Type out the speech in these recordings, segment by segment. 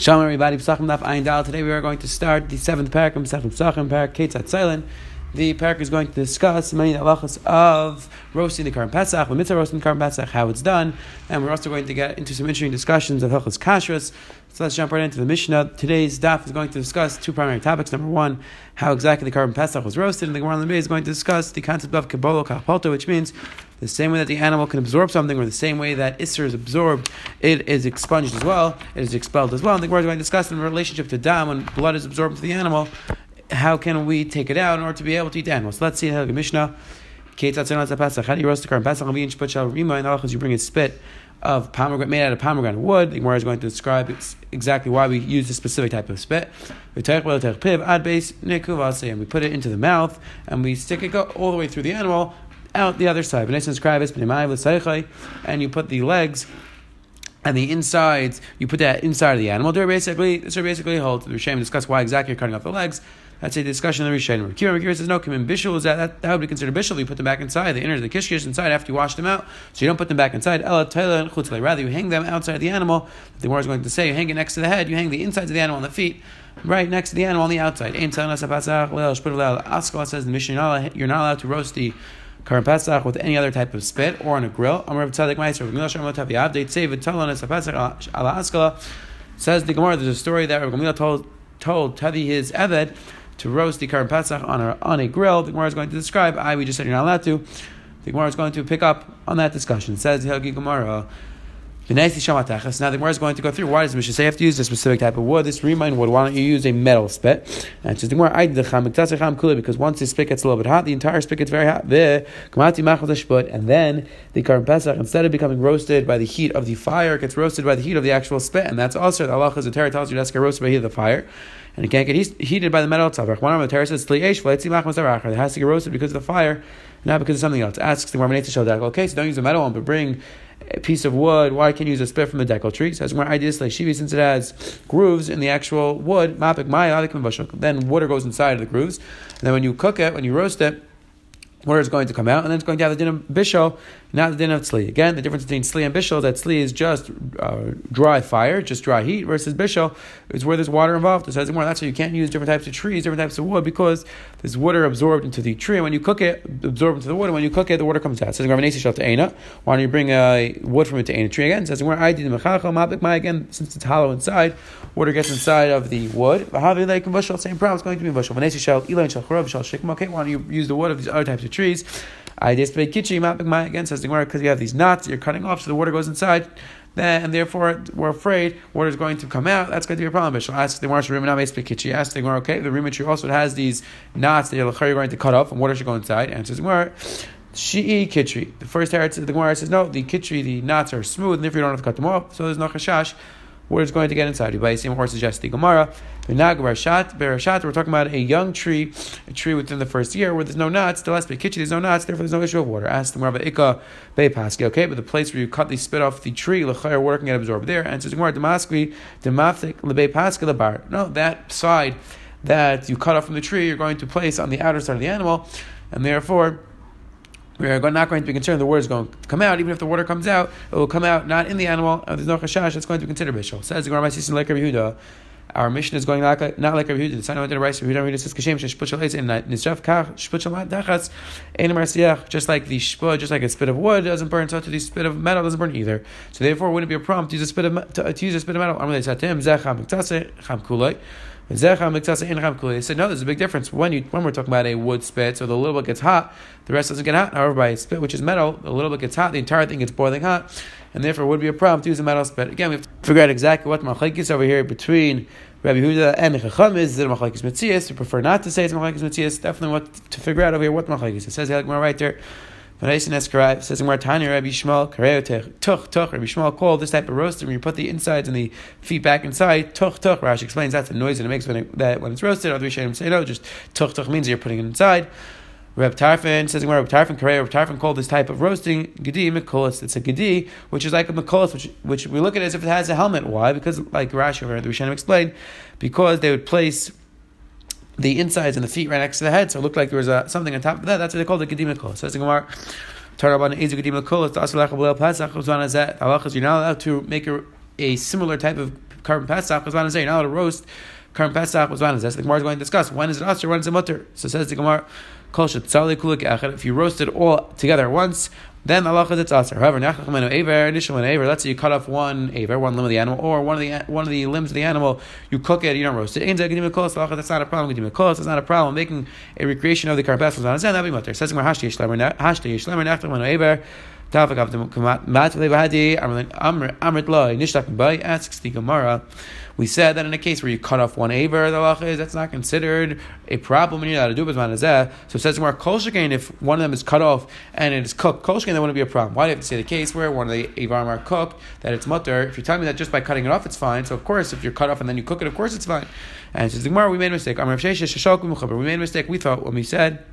Shalom everybody, Pesachim Daf Ayin Dal. Today we are going to start the seventh parak of Pesachim Pesachim, parak Ketzat Silent. The parak is going to discuss many halachas of roasting the Korban Pesach, the mitzvah roasting the Korban Pesach, how it's done, and we're also going to get into some interesting discussions of halachas kashrus. So let's jump right into the Mishnah. Today's daf is going to discuss two primary topics. Number one, how exactly the Korban Pesach was roasted, and the Gemara is going to discuss the concept of kabolo kapolto, which means the same way that the animal can absorb something, or the same way that Isser is absorbed, it is expunged as well, it is expelled as well. And the Gemara is going to discuss in relationship to dam, when blood is absorbed into the animal, how can we take it out in order to be able to eat animals? So let's see how the Mishnah. How do you roast the Korban Pesach? You bring a spit of pomegranate made out of pomegranate wood. The Gemara is going to describe exactly why we use this specific type of spit. And we put it into the mouth and we stick it all the way through the animal out the other side. And you put the legs and the insides, you put that inside of the animal. They're basically, this basically holds the Rishonim discuss why exactly you're cutting off the legs. That's a discussion in the Rishonim. Kira Kira says no. Kamin bishul is that, that that would be considered bishul. You put them back inside the innards, the kishkish inside after you wash them out. So you don't put them back inside. Ella and Rather, you hang them outside the animal. The Gemara is going to say you hang it next to the head. You hang the insides of the animal on the feet, right next to the animal on the outside. Says the Mishnah, you're not allowed to roast the Korban Pesach with any other type of spit or on a grill. Says the Gemara, there's a story that Rav Gamliel told told Tavi his Eved to roast the Korban Pesach on a, on a grill. The Gemara is going to describe, I, we just said you're not allowed to. The Gemara is going to pick up on that discussion. It says Hilgi Gemara, now the Gemara is going to go through why does Mishnah say you have to use a specific type of wood? This remind wood. Why don't you use a metal spit? And says the Gemara, because once the spit gets a little bit hot, the entire spit gets very hot. The And then the Korban Pesach, instead of becoming roasted by the heat of the fire, gets roasted by the heat of the actual spit, and that's also the Allah Torah tells you that's roasted by the heat of the fire and it can't get heated by the metal tzavach. One of the says It has to get roasted because of the fire, not because of something else. Asks the Gemara to show that okay, so don't use a metal one, but bring a piece of wood. Why can't you use a spit from the decal tree? Says more ideas like shivi since it has grooves in the actual wood. Then water goes inside of the grooves, and then when you cook it, when you roast it water is going to come out, and then it's going to have the din of bishul, not the din of tzli. Again, the difference between tzli and bishul that tzli is just uh, dry fire, just dry heat, versus bishul is where there's water involved. It says more. That's why you can't use different types of trees, different types of wood, because there's water absorbed into the tree, and when you cook it, absorbed into the wood, and when you cook it, the water comes out. It says why don't you bring a wood from it to a tree again? It says again since it's hollow inside, water gets inside of the wood. Same problem. It's going to be bishul. Why don't you use the wood of these other types of trees. Again says the Gemara because you have these knots you're cutting off, so the water goes inside. Then, and therefore we're afraid water is going to come out. That's going to be a problem. But she'll ask the Gemara, Kitchi. asked the Gemara, okay, the Rima tree also has these knots that you're going to cut off, and water should go inside. Answers the Gemara. Shi'i kitri. The first the Gemara says no. The kitri, the knots are smooth, and therefore you don't have to cut them off. So there's no chashash where it's going to get inside. You buy the same horse suggests the Gemara. We're talking about a young tree, a tree within the first year where there's no nuts, the last bit, kitchen, there's no nuts, therefore there's no issue of water. Ask the Gemara Ika Paski, okay, but the place where you cut the spit off the tree, Lechayr, water can get absorbed there. And says Gemara, Damaskri, Demaftik, Lebe Paski, Lebar. No, that side that you cut off from the tree, you're going to place on the outer side of the animal, and therefore we are not going to be concerned the water is going to come out. Even if the water comes out, it will come out not in the animal. Uh, there's no chashash. It's going to be considered bishul. Says the Gemara Sisin like Yehuda. Our mission is going like, not like Rabbi Yehuda. The sign of the rice. Rabbi Yehuda says kashem sheshpuchal eitz in nisraf kach shpuchal dachas ein marsiach. Just like the shpud, just like a spit of wood doesn't burn, so to the spit of metal doesn't burn either. So therefore, it wouldn't be a problem to use a spit of to, to use a spit of metal. Amalei satim zecham miktase cham kulay. They said, no, there's a big difference. When you when we're talking about a wood spit, so the little bit gets hot, the rest doesn't get hot. However, by a spit, which is metal, a little bit gets hot, the entire thing gets boiling hot, and therefore it would be a problem to use a metal spit. Again, we have to figure out exactly what machlekes over here between Rabbi Huda and Chacham is. Is it machlekes mitzias? We prefer not to say it's machlekes mitzias. Definitely what to figure out over here what machlekes. It says right there. Says in Tanya, Rabbi Shmuel, tuch tuch. Rabbi Shmuel called this type of roasting when you put the insides and the feet back inside. Tuch tuch. Rashi explains that's the noise that it makes when it, that when it's roasted. Other Rishonim say no, just tuch tuch means you're putting it inside. Reb Tarfon says Reb Tarfon Korea, Reb Tarfon called this type of roasting gedi mikolis. It's a gedi, which is like a mikolis, which which we look at as if it has a helmet. Why? Because like Rashi over the Rishonim explained, because they would place the insides and the feet right next to the head, so it looked like there was a, something on top of that. That's what they call the Gedim Kol. So it's the Gemara. Is Gedim Kol. It's also like a Pesach. Allah you're not allowed to make a, a similar type of Korban pesach You're not allowed to roast Korban pesach was The Gemara is going to discuss when is it usher, when is it mutter. So says the Gemara, if you roast it all together at once, then the Allah is it's aser. However, let's say you cut off one aver, one limb of the animal, or one of the one of the limbs of the animal, you cook it, you don't roast it. That's not a problem. That's not a problem. Making a recreation of the pesach on that'd be mutter. Says hashti yishlemer nachtam aver. Asks the Gemara. We said that in a case where you cut off one aver, the halacha is that's not considered a problem when you're allowed to do bizman So it says more kol if one of them is cut off and it is cooked, kol that wouldn't be a problem. Why do you have to say the case where one of the avarim are cooked that it's mutter? If you tell me that just by cutting it off it's fine, so of course if you're cut off and then you cook it, of course it's fine. And it says Gemara, we made a mistake. We made a mistake. We thought when we said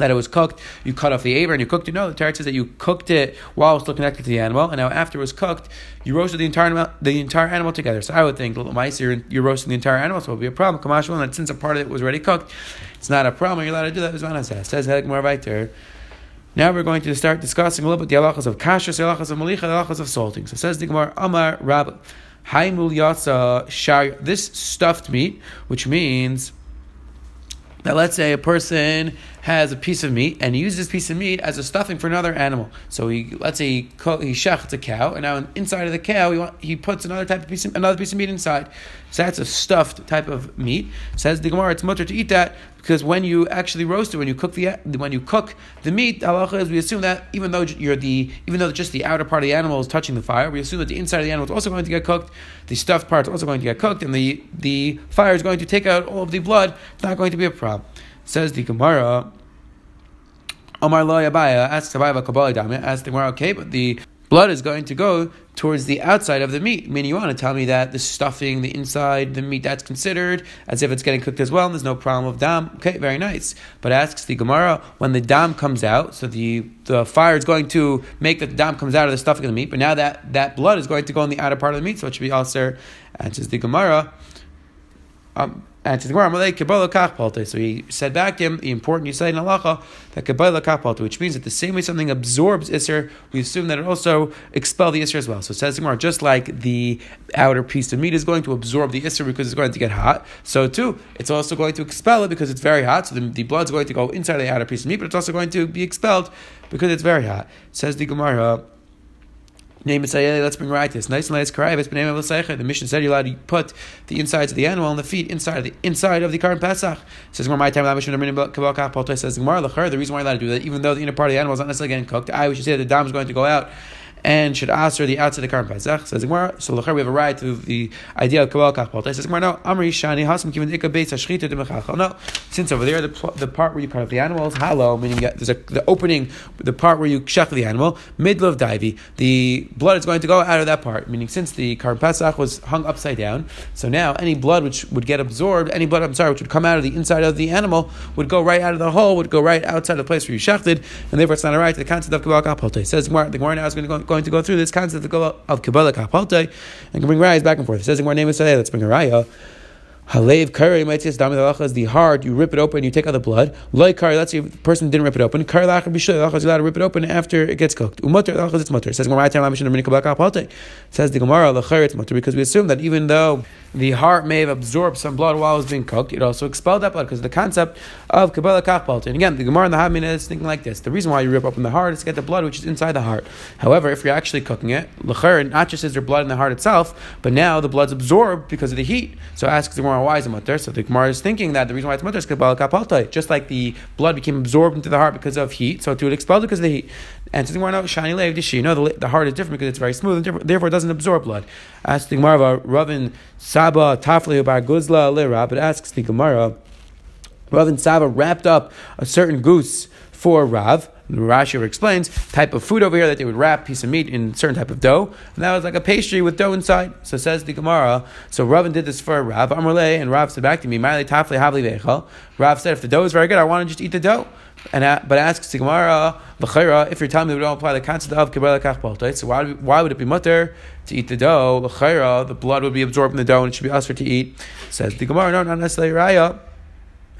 that it was cooked, you cut off the aver and you cooked it. No, the Torah says that you cooked it while it was still connected to the animal, and now after it was cooked, you roasted the entire the entire animal together. So I would think, little mice, you're, you're roasting the entire animal, so it would be a problem. Kamashal, that since a part of it was already cooked, it's not a problem. You're allowed to do that. Says. Says Hegmar Now we're going to start discussing a little bit the halachas of kashrus, the halachas of malicha, the halachas of salting. So says the Gemara, Amar Rab, Haimul Yatsa Shar. This stuffed meat, which means that let's say a person has a piece of meat and he uses this piece of meat as a stuffing for another animal. So he let's say he he shechts a cow and now inside of the cow he, want, he puts another type of piece of, another piece of meat inside. So that's a stuffed type of meat. Says the Gemara, it's mutter to eat that because when you actually roast it, when you cook the when you cook the meat, halacha is we assume that even though you're the even though just the outer part of the animal is touching the fire, we assume that the inside of the animal is also going to get cooked, the stuffed part is also going to get cooked, and the the fire is going to take out all of the blood. It's not going to be a problem. Says the Gemara. Omar lo Abaye asks Abaye Kabbalah Dami. Asks the Gemara, okay, but the blood is going to go towards the outside of the meat. Meaning, you want to tell me that the stuffing, the inside, the meat, that's considered as if it's getting cooked as well, and there's no problem with dam. Okay, very nice. But asks the Gemara, when the dam comes out, so the, the fire is going to make that the dam comes out of the stuffing of the meat, but now that, that blood is going to go in the outer part of the meat, so it should be also, answers the Gemara. Um, and the Gemara, so he said back to him the important you say in halacha that kabbalah kachpalta, which means that the same way something absorbs isser, we assume that it also expel the isser as well. So it says the Gemara, just like the outer piece of meat is going to absorb the isser because it's going to get hot, so too it's also going to expel it because it's very hot. So the, the blood's going to go inside the outer piece of meat, but it's also going to be expelled because it's very hot. Says the Gemara. Name it let's bring right this. Nice and nice karayvis, but name of The mission said you're allowed to put the insides of the animal and the feet inside of the inside of the Korban pesach. Says more my time that mission says the reason why you're allowed to do that, even though the inner part of the animal is not necessarily getting cooked, I should say that the dam is going to go out and should answer the outside of the pesach. Says Gemara. So we have a right to the idea of kabbalah. Says Gemara. No, Amri shani hasam kiven ikka beis hashchita No, since over there the, the part where you cut off the animals, hallow meaning there's a the opening, the part where you shech the animal, middle of divey, the blood is going to go out of that part. Meaning since the Korban pesach was hung upside down, so now any blood which would get absorbed, any blood I'm sorry, which would come out of the inside of the animal would go right out of the hole, would go right outside the place where you shechted, and therefore it's not a right to the concept of kabbalah kachpalta. Says Gemara. The Gemara now is going to go going to go through this concept of Kabbalah Kapaltai and can bring rayas back and forth. It says in our name is today, let's bring a raya. Halev kari say dami is the heart. You rip it open, you take out the blood. Loy kari. Let's say the person didn't rip it open. Kari lachar b'shoy. Lachar is allowed to rip it open after it gets cooked. Umater lachar it's mutter. Says Gemara. Says the Gemara it's mutter because we assume that even though the heart may have absorbed some blood while it was being cooked, it also expelled that blood because the concept of Kabbalah Kachbalt. And again, the Gemara and the Hamina is thinking like this. The reason why you rip open the heart is to get the blood which is inside the heart. However, if you're actually cooking it, Lachar, not just is there blood in the heart itself, but now the blood's absorbed because of the heat. So asks the Gemara, why is it mutter? So the Gemara is thinking that the reason why it's mutter is Kachbalt. Just like the blood became absorbed into the heart because of heat, so it would expel because of the heat. And so the Gemara, no, shiny lev dishi. No, the, the heart is different because it's very smooth and therefore it doesn't absorb blood. Asks the Gemara, Ravin Saba Tafli Bar Guzla Lira, but asks the Gemara, Ravin Saba wrapped up a certain goose for Rav. Rashi explains type of food over here that they would wrap piece of meat in certain type of dough, and that was like a pastry with dough inside. So says the Gemara. So Ravin did this for Rav Amrle, and Rav said back to me, Rav said, if the dough is very good, I want to just eat the dough. And but asks the Gemara, if you're telling me we don't apply the concept of kibber lekach so why, why would it be mutter to eat the dough? the blood would be absorbed in the dough and it should be usher to eat. Says the Gemara, no, not necessarily raya.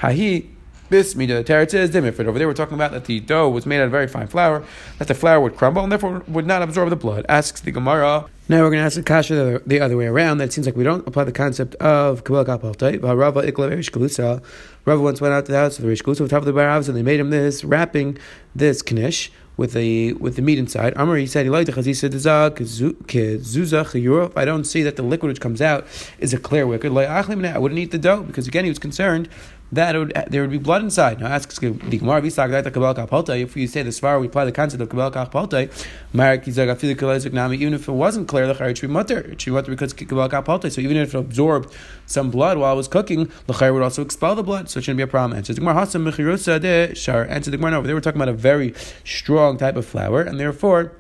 Hahi. This mida teretz is different. Over there, we're talking about that the dough was made out of very fine flour, that the flour would crumble and therefore would not absorb the blood. Asks the Gemara, Now we're going to ask the kasha the, the, other way around. That seems like we don't apply the concept of kabel kapaltai. Rava ikla Rava once went out to the house of the Rish Galusa with the Baravs and they made him this wrapping this knish with the with the meat inside. Amr he said he liked it. He said If I don't see that the liquid which comes out is a clear liquid, I wouldn't eat the dough because again he was concerned that would, uh, there would be blood inside. Now asks the Gemara, if you say the svar, we apply the concept of kabel kapaltai. Even if it wasn't clear, the it should be mutter. It should be mutter because kabel kapaltai. So even if it absorbed some blood while it was cooking, the would also expel the blood, so it shouldn't be a problem. Answer the Gemara, Hasam mechirusa shar. Answer the Gemara, no, they were talking about a very strong type of flour, and therefore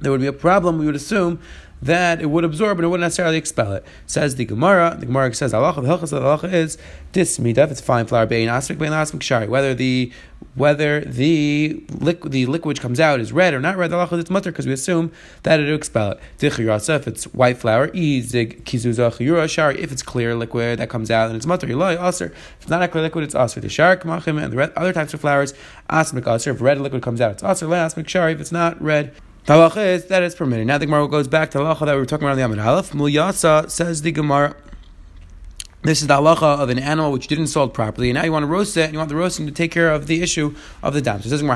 there would be a problem. We would assume that it would absorb and it wouldn't necessarily expel it. Says the Gemara. The Gemara says Allah the halacha is this if it's fine flour bein asrik bein asrik shari. Whether the whether the liquid the liquid comes out is red or not red, the it's mutter because we assume that it will expel it. If it's white flour, izig kizuza chiyura shari. If it's clear liquid that comes out and it's mutter, ilai aser. If it's not a clear liquid, it's aser. The shari kamachim and the red, other types of flours asmik aser. If red liquid comes out, it's aser. Asmik shari. If it's not red. Halacha is that it's permitted. Now the Gemara goes back to halacha that we were talking about on the Amid Aleph. Mulyasa says the Gemara. This is the halacha of an animal which didn't salt properly, and now you want to roast it, and you want the roasting to take care of the issue of the dam. So it says. The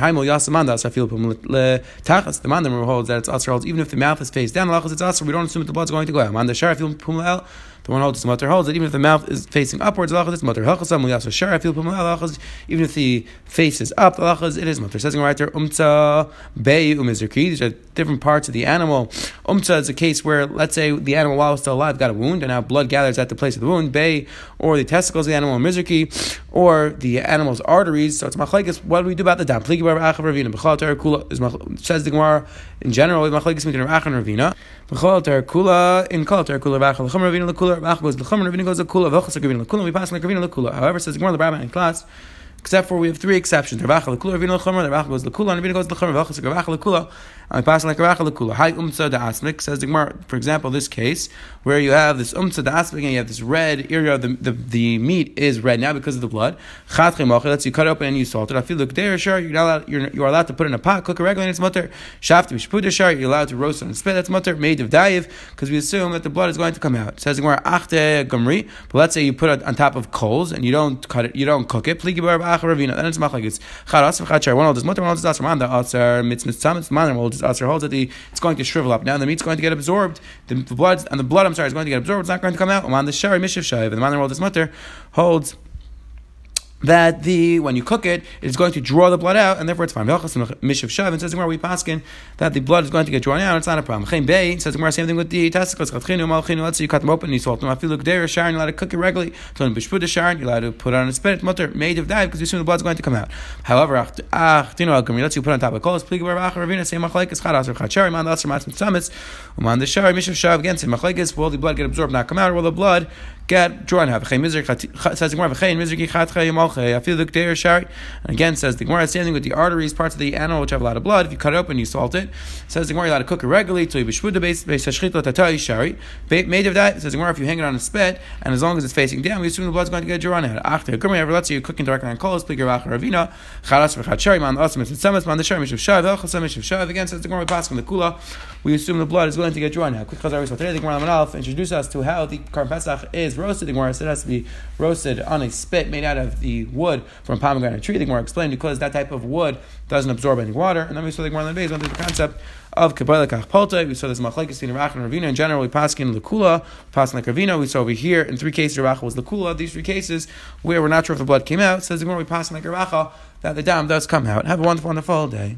mandam holds that it's asr holds even if the mouth is face down. Halacha it's asr. We don't assume that the blood's going to go out. The one holds the mutter holds that even if the mouth is facing upwards, the is mutter. Even if the face is up, the is it is mutter. Says right there, umtza bei umizrki. These are different parts of the animal. Umtza is a case where, let's say, the animal while still alive got a wound, and now blood gathers at the place of the wound. Bei or the testicles of the animal, mizrki, or the animal's arteries. So it's machlekes. What do we do about the dam? Says the Gemara in general, machlekes and Ravina. Kula in Kol Kula Ravina L'Kula However, says Gemara the Rabbi in class except for we have three exceptions. The Rachel L'Kula Ravina the Rachel goes L'Kula and Ravina goes L'Chum V'Chas Rachel L'Kula I pass like Rachel L'Kula. Hi Umtza Da Asmik says the Gemara. For example, this case where you have this Umtza Da Asmik and you have this red area. The, the, the meat is red now because of the blood. Chat Let's you cut it open and you salt it. I feel look there. Sure, you're not allowed, you're, you are allowed to put in a pot, cook it regularly. And it's mutter. Shafti Mishpuda Shar. You're allowed to roast it and spit. That's mutter. Made of dayiv because we assume that the blood is going to come out. says the Gemara Achte Gamri. But let's say you put it on top of coals and you don't cut it, you don't cook it. Pligi Ravina. Then it's machlekes. Charas v'chachar. One holds mutter. One holds asar. Man the asar mitzvah tzamitz. Man holds asar. Holds that the it's going to shrivel up. Now the meat's going to get absorbed. The, blood and the blood. I'm sorry, is going to get absorbed. It's not going to come out. On the shari mishiv shayv, and the man the world is mutter holds that the when you cook it, it's going to draw the blood out, and therefore it's fine. Mishav Shav and says the we paskin that the blood is going to get drawn out. It's not a problem. Chaim Bey says the same thing with the testicles. Let's say you cut them open and you salt them. Like there, Sharon, you're allowed to cook it regularly. So in Bishpuda Sharon, you're allowed to put on a spit. Mutter made of dye because you assume the blood's going to come out. However, let's you put on top of coals. Please give Ravina say machlekes chadas or chachari man that's from tzamitz. Man the Shari Mishav Shav again say machlekes. Will the blood get absorbed, not come out, or will the blood get drawn out? Says the Gemara, I feel the Gdeir Shari. Again, says the Gemara, thing with the arteries, parts of the animal which have a lot of blood. If you cut it open, you salt it. Says the Gemara, you allowed to cook it regularly till you base shari. Made of that, says the Gemara, if you hang it on a spit, and as long as it's facing down, we assume the blood's going to get drawn out. After Gemara, ever let's you're cooking directly on coals, plik your ravina, charas v'chachari, man asim et tzemes, man the shari, mishav shav, elchasem mishav shav. Again, says the Gemara, pass from the kula, we assume the blood is going to get drawn out. Quick chazar, so today the Gemara Alf introduce us to how the Korban Pesach is roasted. The Gemara said it has to be roasted on a spit made out of the wood from pomegranate tree. The Gemara explained because that type of wood doesn't absorb any water. And then we saw the Gemara base went through the concept of Kabbalah Kachpolta. We saw this Machlekes in Rach and Ravina. In general, we pass in Lakula, pass like Ravina. We saw over here in three cases Rachel was Lakula. These three cases where we're not sure if the blood came out, says the Gemara we pass like Rachel that the dam does come out. Have a wonderful, wonderful day.